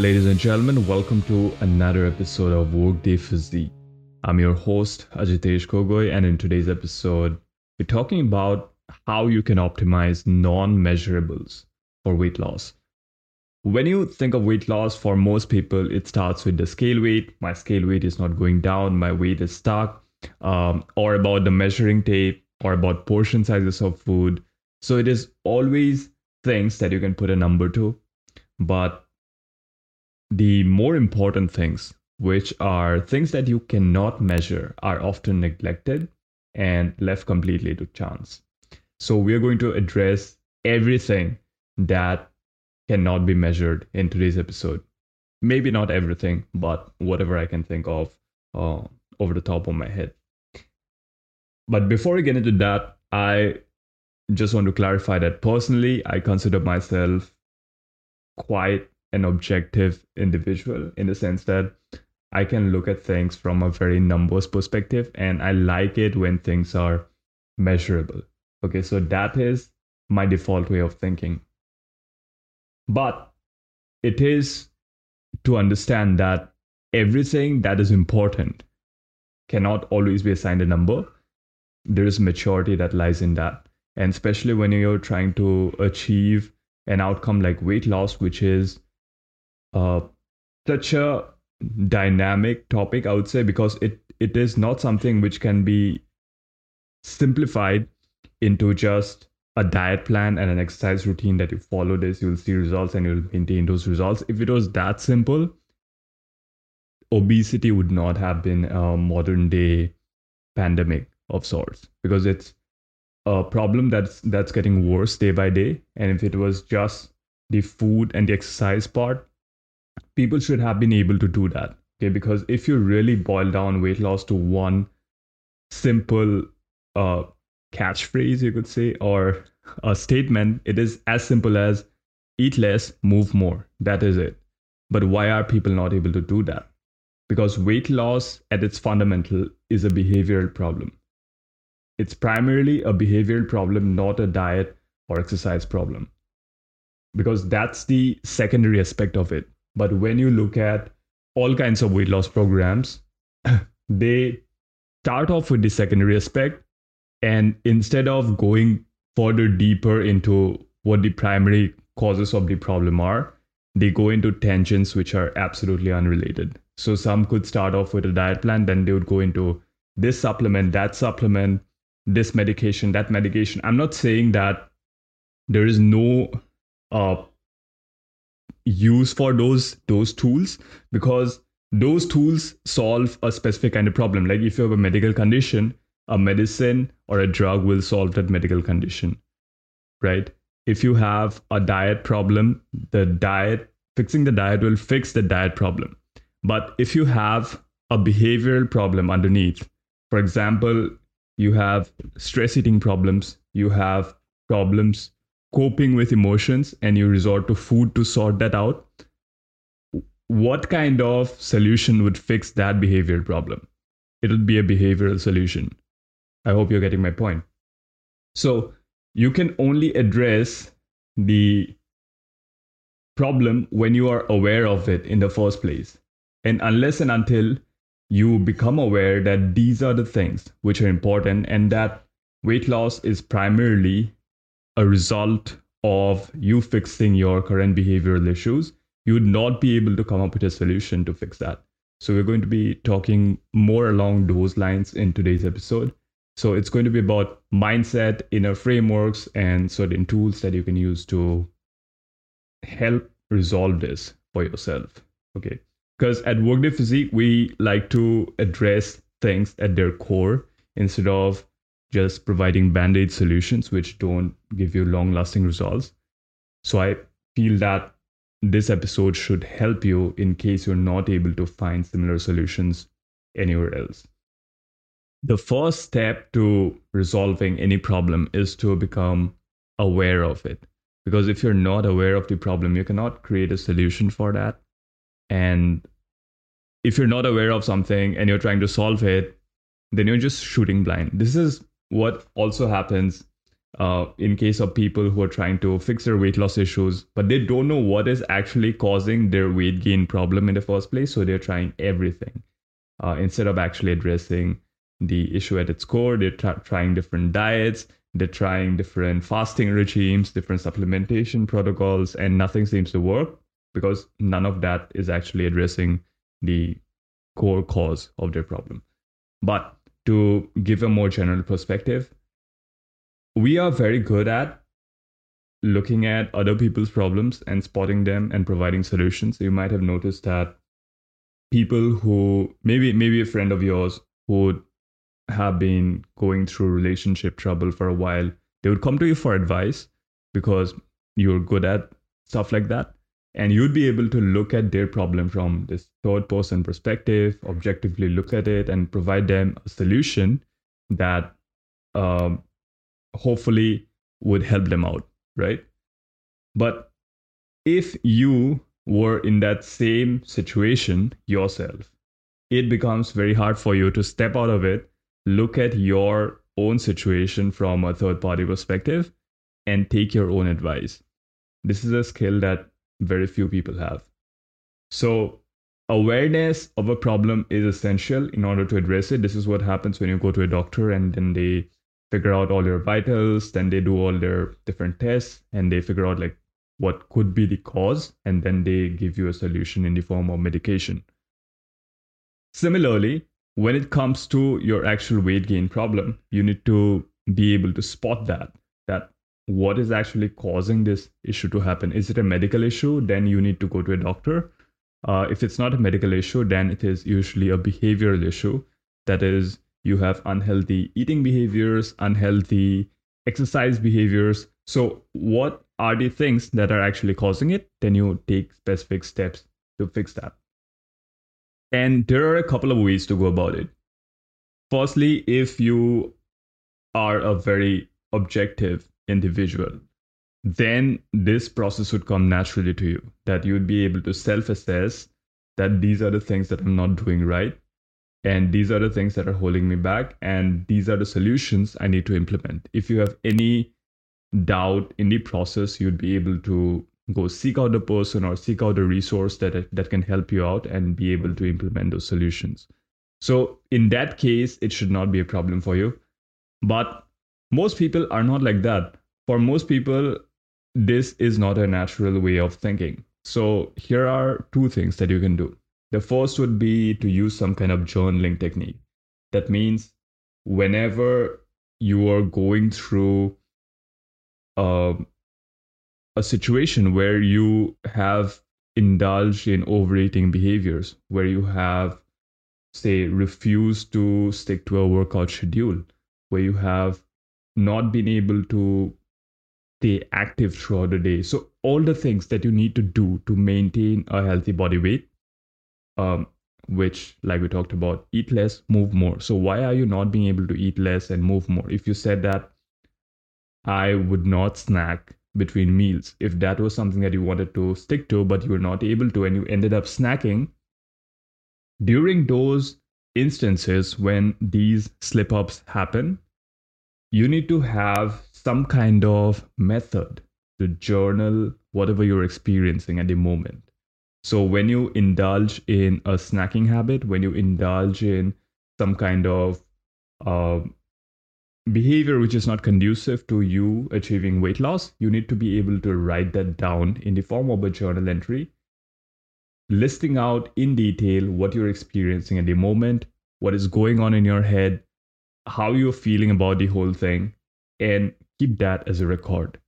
Ladies and gentlemen, welcome to another episode of Workday Physique. I'm your host, Ajitesh Gogoi, and in today's episode, we're talking about how you can optimize non measurables for weight loss. When you think of weight loss, for most people, it starts with the scale weight. My scale weight is not going down, my weight is stuck, um, or about the measuring tape, or about portion sizes of food. So it is always things that you can put a number to. But the more important things, which are things that you cannot measure, are often neglected and left completely to chance. So, we're going to address everything that cannot be measured in today's episode. Maybe not everything, but whatever I can think of uh, over the top of my head. But before we get into that, I just want to clarify that personally, I consider myself quite an objective individual in the sense that I can look at things from a very numbers perspective and I like it when things are measurable. Okay, so that is my default way of thinking. But it is to understand that everything that is important cannot always be assigned a number. There is maturity that lies in that. And especially when you're trying to achieve an outcome like weight loss, which is uh, such a dynamic topic, I would say, because it, it is not something which can be simplified into just a diet plan and an exercise routine that you follow this, you'll see results and you'll maintain those results. If it was that simple, obesity would not have been a modern day pandemic of sorts because it's a problem that's that's getting worse day by day. And if it was just the food and the exercise part, people should have been able to do that. Okay, because if you really boil down weight loss to one simple uh, catchphrase, you could say, or a statement, it is as simple as eat less, move more. That is it. But why are people not able to do that? Because weight loss at its fundamental is a behavioral problem. It's primarily a behavioral problem, not a diet or exercise problem. Because that's the secondary aspect of it. But when you look at all kinds of weight loss programs, they start off with the secondary aspect. And instead of going further deeper into what the primary causes of the problem are, they go into tangents which are absolutely unrelated. So some could start off with a diet plan, then they would go into this supplement, that supplement, this medication, that medication. I'm not saying that there is no uh, use for those those tools because those tools solve a specific kind of problem. Like if you have a medical condition, a medicine or a drug will solve that medical condition, right? If you have a diet problem, the diet fixing the diet will fix the diet problem. But if you have a behavioral problem underneath, for example, you have stress eating problems, you have problems coping with emotions, and you resort to food to sort that out, what kind of solution would fix that behavioral problem? It'll be a behavioral solution. I hope you're getting my point. So, you can only address the problem when you are aware of it in the first place. And unless and until you become aware that these are the things which are important and that weight loss is primarily a result of you fixing your current behavioral issues, you would not be able to come up with a solution to fix that. So, we're going to be talking more along those lines in today's episode. So, it's going to be about mindset, inner frameworks, and certain tools that you can use to help resolve this for yourself. Okay. Because at Workday Physique, we like to address things at their core instead of just providing band aid solutions, which don't give you long lasting results. So I feel that this episode should help you in case you're not able to find similar solutions anywhere else. The first step to resolving any problem is to become aware of it. Because if you're not aware of the problem, you cannot create a solution for that. And if you're not aware of something and you're trying to solve it, then you're just shooting blind. This is what also happens uh, in case of people who are trying to fix their weight loss issues, but they don't know what is actually causing their weight gain problem in the first place. So they're trying everything uh, instead of actually addressing the issue at its core. They're tra- trying different diets, they're trying different fasting regimes, different supplementation protocols, and nothing seems to work because none of that is actually addressing the core cause of their problem. But to give a more general perspective, we are very good at looking at other people's problems and spotting them and providing solutions. You might have noticed that people who maybe maybe a friend of yours who have been going through relationship trouble for a while, they would come to you for advice because you're good at stuff like that. And you'd be able to look at their problem from this third person perspective, objectively look at it, and provide them a solution that um, hopefully would help them out, right? But if you were in that same situation yourself, it becomes very hard for you to step out of it, look at your own situation from a third party perspective, and take your own advice. This is a skill that very few people have. So, awareness of a problem is essential in order to address it. This is what happens when you go to a doctor and then they figure out all your vitals then they do all their different tests and they figure out like what could be the cause and then they give you a solution in the form of medication similarly when it comes to your actual weight gain problem you need to be able to spot that that what is actually causing this issue to happen is it a medical issue then you need to go to a doctor uh, if it's not a medical issue then it is usually a behavioral issue that is you have unhealthy eating behaviors, unhealthy exercise behaviors. So, what are the things that are actually causing it? Then you take specific steps to fix that. And there are a couple of ways to go about it. Firstly, if you are a very objective individual, then this process would come naturally to you, that you would be able to self assess that these are the things that I'm not doing right and these are the things that are holding me back and these are the solutions i need to implement. If you have any doubt in the process you'd be able to go seek out a person or seek out a resource that that can help you out and be able to implement those solutions. So in that case it should not be a problem for you. But most people are not like that for most people this is not a natural way of thinking so here are two things that you can do the first would be to use some kind of journaling technique. That means whenever you are going through uh, a situation where you have indulged in overeating behaviors, where you have, say, refused to stick to a workout schedule, where you have not been able to stay active throughout the day. So, all the things that you need to do to maintain a healthy body weight um, which, like we talked about, eat less, move more. So, why are you not being able to eat less and move more? If you said that I would not snack between meals, if that was something that you wanted to stick to, but you were not able to, and you ended up snacking, during those instances when these slip ups happen, you need to have some kind of method to journal whatever you're experiencing at the moment. So when you indulge in a snacking habit, when you indulge in some kind of uh, behavior which is not conducive to you achieving weight loss, you need to be able to write that down in the form of a journal entry, listing out in detail what you're experiencing at the moment, what is going on in your head, how you're feeling about the whole thing, and keep that as a record.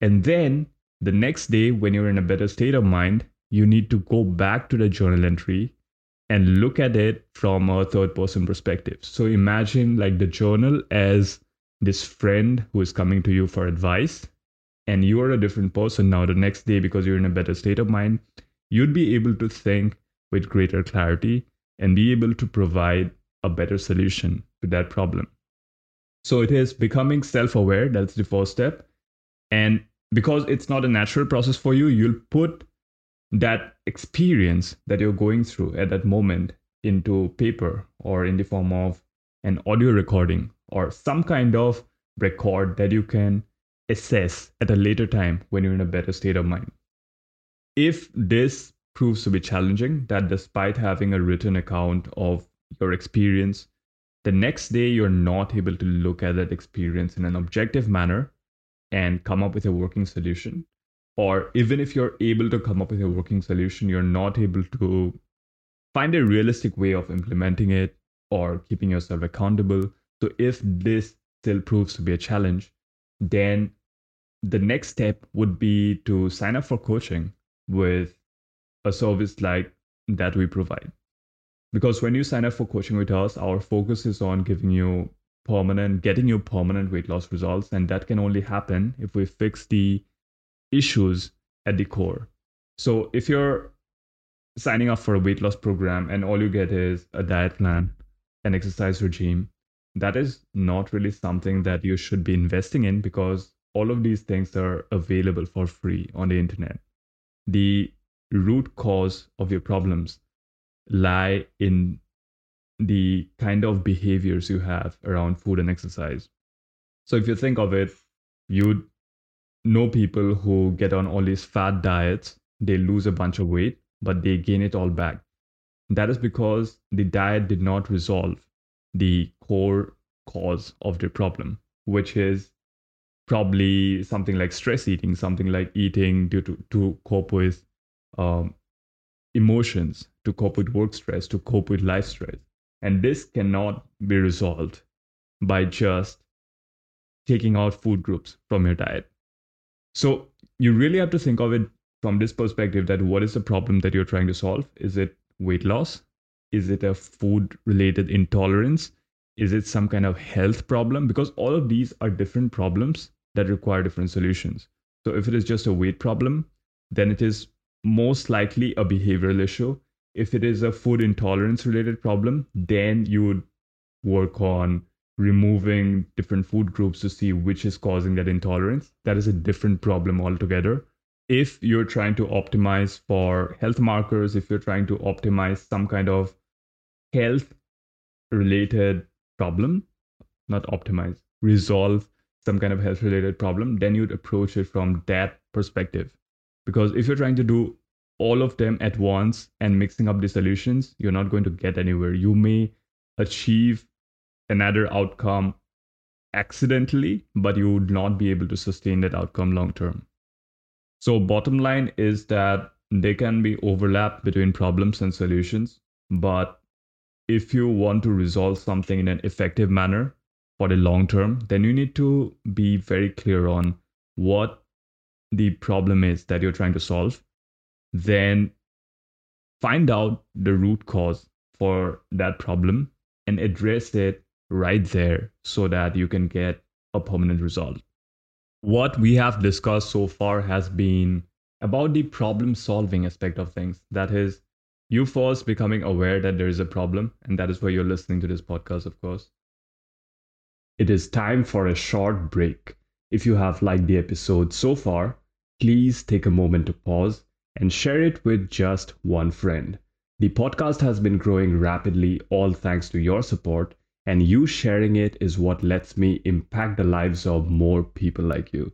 And then the next day, when you're in a better state of mind, you need to go back to the journal entry and look at it from a third person perspective. So imagine like the journal as this friend who is coming to you for advice, and you are a different person now the next day because you're in a better state of mind. You'd be able to think with greater clarity and be able to provide a better solution to that problem. So it is becoming self aware. That's the first step. And because it's not a natural process for you, you'll put that experience that you're going through at that moment into paper or in the form of an audio recording or some kind of record that you can assess at a later time when you're in a better state of mind. If this proves to be challenging, that despite having a written account of your experience, the next day you're not able to look at that experience in an objective manner and come up with a working solution. Or even if you're able to come up with a working solution, you're not able to find a realistic way of implementing it or keeping yourself accountable. So if this still proves to be a challenge, then the next step would be to sign up for coaching with a service like that we provide. Because when you sign up for coaching with us, our focus is on giving you permanent, getting you permanent weight loss results. And that can only happen if we fix the issues at the core. So if you're signing up for a weight loss program and all you get is a diet plan, an exercise regime, that is not really something that you should be investing in because all of these things are available for free on the internet. The root cause of your problems lie in the kind of behaviors you have around food and exercise. So if you think of it, you know people who get on all these fat diets, they lose a bunch of weight, but they gain it all back. That is because the diet did not resolve the core cause of the problem, which is probably something like stress eating, something like eating due to, to cope with um, emotions, to cope with work stress, to cope with life stress. And this cannot be resolved by just taking out food groups from your diet. So you really have to think of it from this perspective that what is the problem that you're trying to solve? Is it weight loss? Is it a food related intolerance? Is it some kind of health problem? Because all of these are different problems that require different solutions. So if it is just a weight problem, then it is most likely a behavioral issue. If it is a food intolerance related problem, then you would work on removing different food groups to see which is causing that intolerance. That is a different problem altogether. If you're trying to optimize for health markers, if you're trying to optimize some kind of health related problem, not optimize, resolve some kind of health related problem, then you'd approach it from that perspective. Because if you're trying to do all of them at once and mixing up the solutions, you're not going to get anywhere. You may achieve another outcome accidentally, but you would not be able to sustain that outcome long term. So, bottom line is that there can be overlap between problems and solutions, but if you want to resolve something in an effective manner for the long term, then you need to be very clear on what the problem is that you're trying to solve. Then find out the root cause for that problem and address it right there so that you can get a permanent result. What we have discussed so far has been about the problem solving aspect of things. That is, you first becoming aware that there is a problem, and that is why you're listening to this podcast, of course. It is time for a short break. If you have liked the episode so far, please take a moment to pause and share it with just one friend. The podcast has been growing rapidly, all thanks to your support, and you sharing it is what lets me impact the lives of more people like you.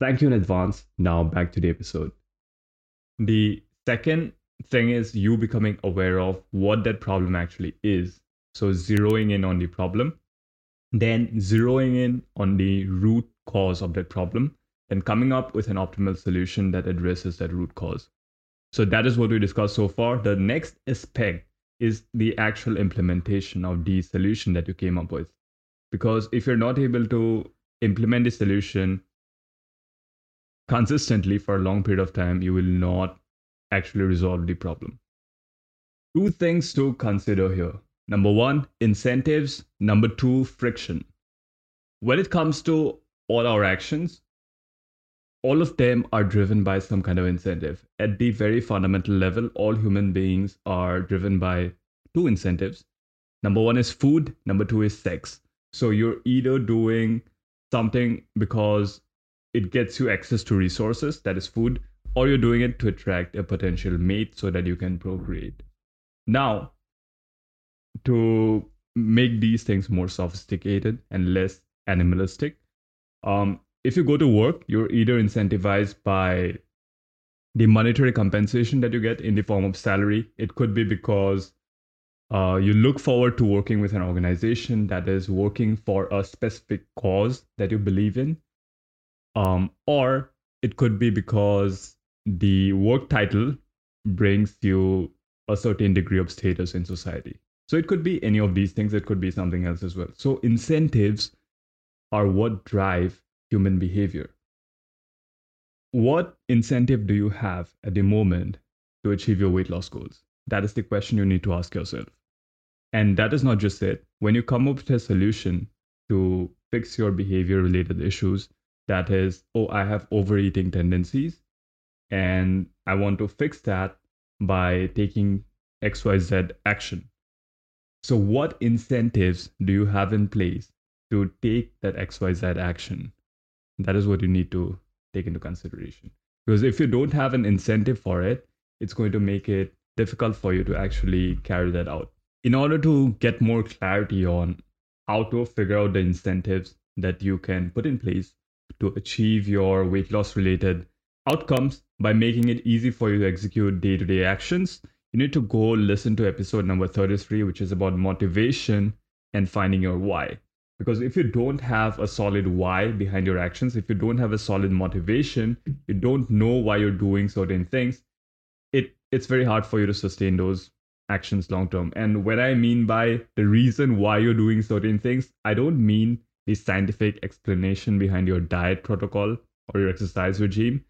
Thank you in advance. Now, back to the episode. The second thing is you becoming aware of what that problem actually is. So zeroing in on the problem, then zeroing in on the root cause of that problem, and coming up with an optimal solution that addresses that root cause. So that is what we discussed so far. The next aspect is the actual implementation of the solution that you came up with. Because if you're not able to implement the solution consistently for a long period of time, you will not actually resolve the problem. Two things to consider here. Number one, incentives. Number two, friction. When it comes to all our actions, all of them are driven by some kind of incentive. At the very fundamental level, all human beings are driven by two incentives. Number one is food, number two is sex. So you're either doing something because it gets you access to resources, that is food, or you're doing it to attract a potential mate so that you can procreate. Now, to make these things more sophisticated and less animalistic, Um, if you go to work, you're either incentivized by the monetary compensation that you get in the form of salary. It could be because uh, you look forward to working with an organization that is working for a specific cause that you believe in. Um, or it could be because the work title brings you a certain degree of status in society. So it could be any of these things, it could be something else as well. So incentives are what drive human behavior. What incentive do you have at the moment to achieve your weight loss goals? That is the question you need to ask yourself. And that is not just it. When you come up with a solution to fix your behavior related issues, that is, oh, I have overeating tendencies and I want to fix that by taking XYZ action. So, what incentives do you have in place to take that XYZ action? That is what you need to take into consideration. Because if you don't have an incentive for it, it's going to make it difficult for you to actually carry that out. In order to get more clarity on how to figure out the incentives that you can put in place to achieve your weight loss related outcomes by making it easy for you to execute day to day actions, you need to go listen to episode number 33, which is about motivation and finding your why. Because if you don't have a solid why behind your actions, if you don't have a solid motivation, you don't know why you're doing certain things, it, it's very hard for you to sustain those actions long term. And what I mean by the reason why you're doing certain things, I don't mean the scientific explanation behind your diet protocol or your exercise regime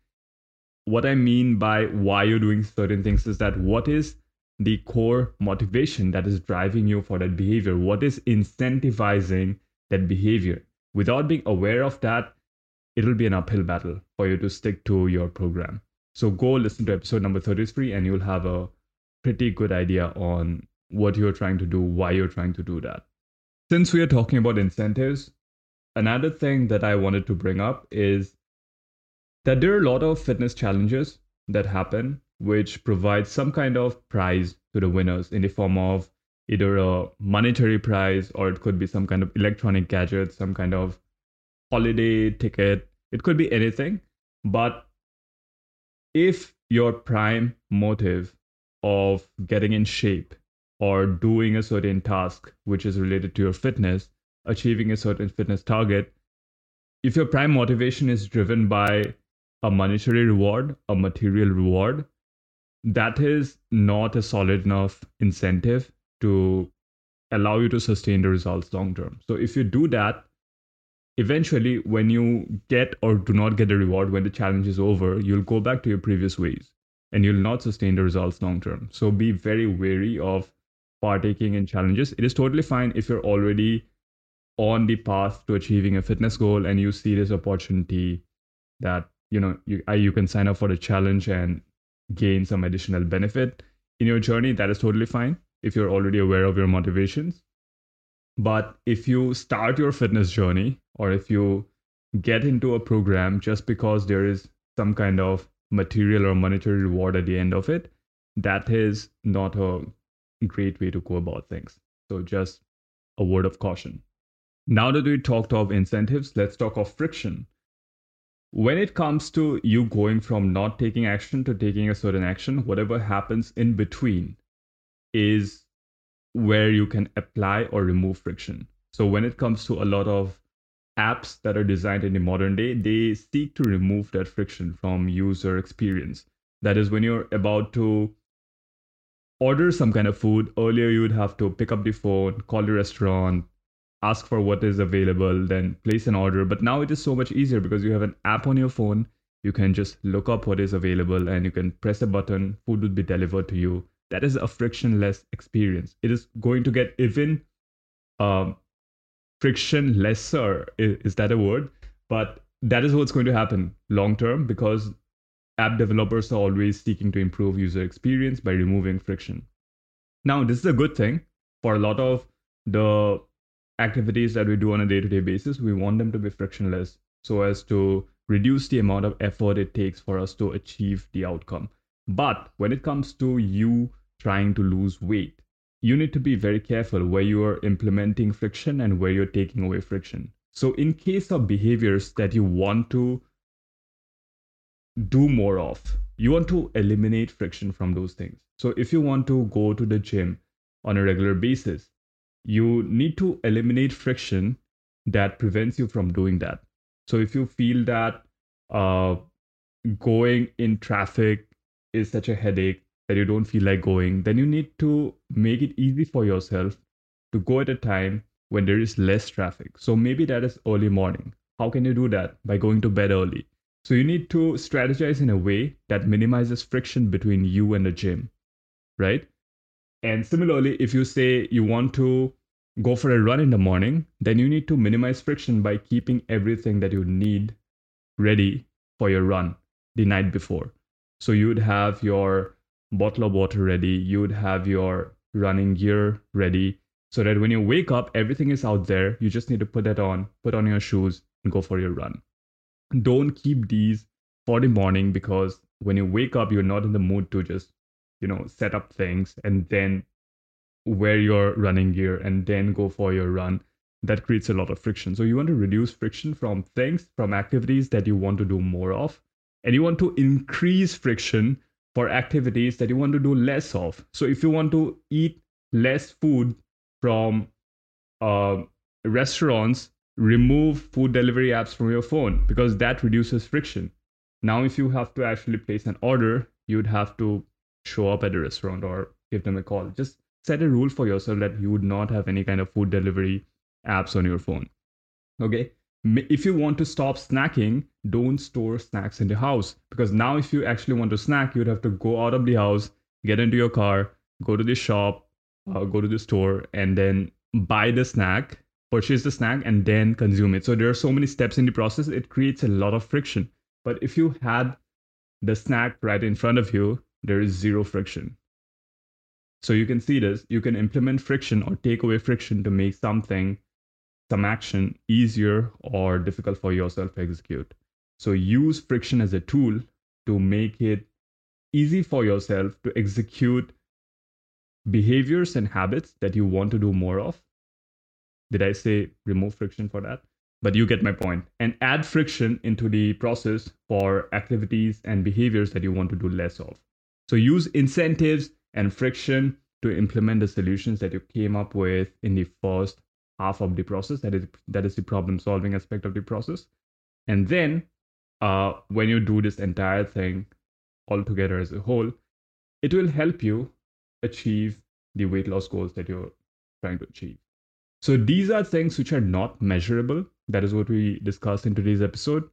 what I mean by why you're doing certain things is that what is the core motivation that is driving you for that behavior? What is incentivizing that behavior? Without being aware of that, it'll be an uphill battle for you to stick to your program. So go listen to episode number 33 and you'll have a pretty good idea on what you're trying to do, why you're trying to do that. Since we are talking about incentives, another thing that I wanted to bring up is that there are a lot of fitness challenges that happen which provide some kind of prize to the winners in the form of either a monetary prize or it could be some kind of electronic gadget, some kind of holiday ticket. It could be anything. But if your prime motive of getting in shape or doing a certain task which is related to your fitness, achieving a certain fitness target, if your prime motivation is driven by a monetary reward, a material reward, that is not a solid enough incentive to allow you to sustain the results long term. So if you do that, eventually when you get or do not get a reward when the challenge is over, you'll go back to your previous ways and you'll not sustain the results long term. So be very wary of partaking in challenges. It is totally fine if you're already on the path to achieving a fitness goal and you see this opportunity that you know you, uh, you can sign up for the challenge and gain some additional benefit in your journey that is totally fine if you're already aware of your motivations. But if you start your fitness journey or if you get into a program just because there is some kind of material or monetary reward at the end of it that is not a great way to go about things. So just a word of caution. Now that we talked of incentives let's talk of friction. When it comes to you going from not taking action to taking a certain action, whatever happens in between is where you can apply or remove friction. So when it comes to a lot of apps that are designed in the modern day, they seek to remove that friction from user experience. That is when you're about to order some kind of food, earlier you would have to pick up the phone, call the restaurant, ask for what is available, then place an order. But now it is so much easier because you have an app on your phone. You can just look up what is available and you can press a button, food would be delivered to you. That is a frictionless experience. It is going to get even um, friction lesser. Is, is that a word? But that is what's going to happen long term because app developers are always seeking to improve user experience by removing friction. Now, this is a good thing for a lot of the activities that we do on a day to day basis, we want them to be frictionless so as to reduce the amount of effort it takes for us to achieve the outcome. But when it comes to you trying to lose weight, you need to be very careful where you are implementing friction and where you're taking away friction. So, in case of behaviors that you want to do more of, you want to eliminate friction from those things. So, if you want to go to the gym on a regular basis, you need to eliminate friction that prevents you from doing that. So, if you feel that uh, going in traffic is such a headache that you don't feel like going, then you need to make it easy for yourself to go at a time when there is less traffic. So maybe that is early morning. How can you do that? By going to bed early. So you need to strategize in a way that minimizes friction between you and the gym, right? And similarly, if you say you want to go for a run in the morning, then you need to minimize friction by keeping everything that you need ready for your run the night before. So you would have your bottle of water ready, you would have your running gear ready, so that when you wake up, everything is out there. You just need to put that on, put on your shoes, and go for your run. Don't keep these for the morning because when you wake up, you're not in the mood to just, you know, set up things and then wear your running gear and then go for your run. That creates a lot of friction. So you want to reduce friction from things, from activities that you want to do more of. And you want to increase friction for activities that you want to do less of. So if you want to eat less food from uh, restaurants remove food delivery apps from your phone because that reduces friction. Now, if you have to actually place an order, you'd have to show up at the restaurant or give them a call. Just set a rule for yourself that you would not have any kind of food delivery apps on your phone. Okay. If you want to stop snacking, don't store snacks in the house. Because now, if you actually want to snack, you'd have to go out of the house, get into your car, go to the shop, uh, go to the store and then buy the snack purchase the snack and then consume it. So there are so many steps in the process it creates a lot of friction. But if you had the snack right in front of you there is zero friction. So you can see this you can implement friction or take away friction to make something some action easier or difficult for yourself to execute so use friction as a tool to make it easy for yourself to execute behaviors and habits that you want to do more of. Did I say remove friction for that? But you get my point. And add friction into the process for activities and behaviors that you want to do less of. So use incentives and friction to implement the solutions that you came up with in the first half of the process. That is that is the problem solving aspect of the process. And then uh, when you do this entire thing all together as a whole, it will help you achieve the weight loss goals that you're trying to achieve. So these are things which are not measurable. That is what we discussed in today's episode.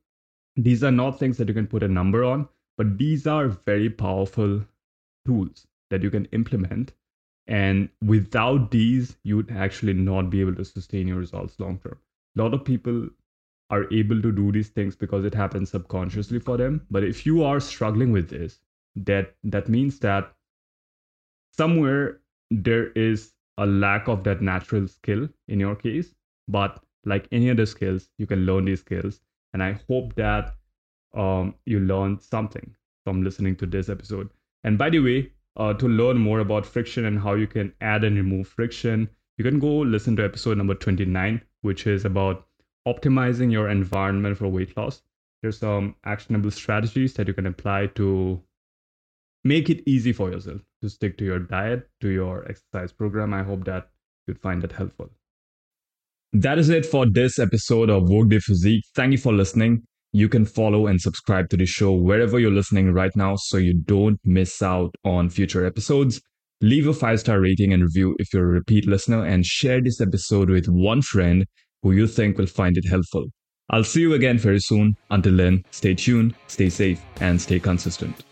These are not things that you can put a number on, but these are very powerful tools that you can implement. And without these, you would actually not be able to sustain your results long term. A lot of people are able to do these things because it happens subconsciously for them. But if you are struggling with this, that that means that somewhere there is a lack of that natural skill in your case but like any other skills you can learn these skills and i hope that um, you learned something from listening to this episode and by the way uh, to learn more about friction and how you can add and remove friction you can go listen to episode number 29 which is about optimizing your environment for weight loss there's some actionable strategies that you can apply to make it easy for yourself to stick to your diet, to your exercise program. I hope that you'd find that helpful. That is it for this episode of Workday Physique. Thank you for listening. You can follow and subscribe to the show wherever you're listening right now so you don't miss out on future episodes. Leave a five star rating and review if you're a repeat listener and share this episode with one friend who you think will find it helpful. I'll see you again very soon. Until then, stay tuned, stay safe, and stay consistent.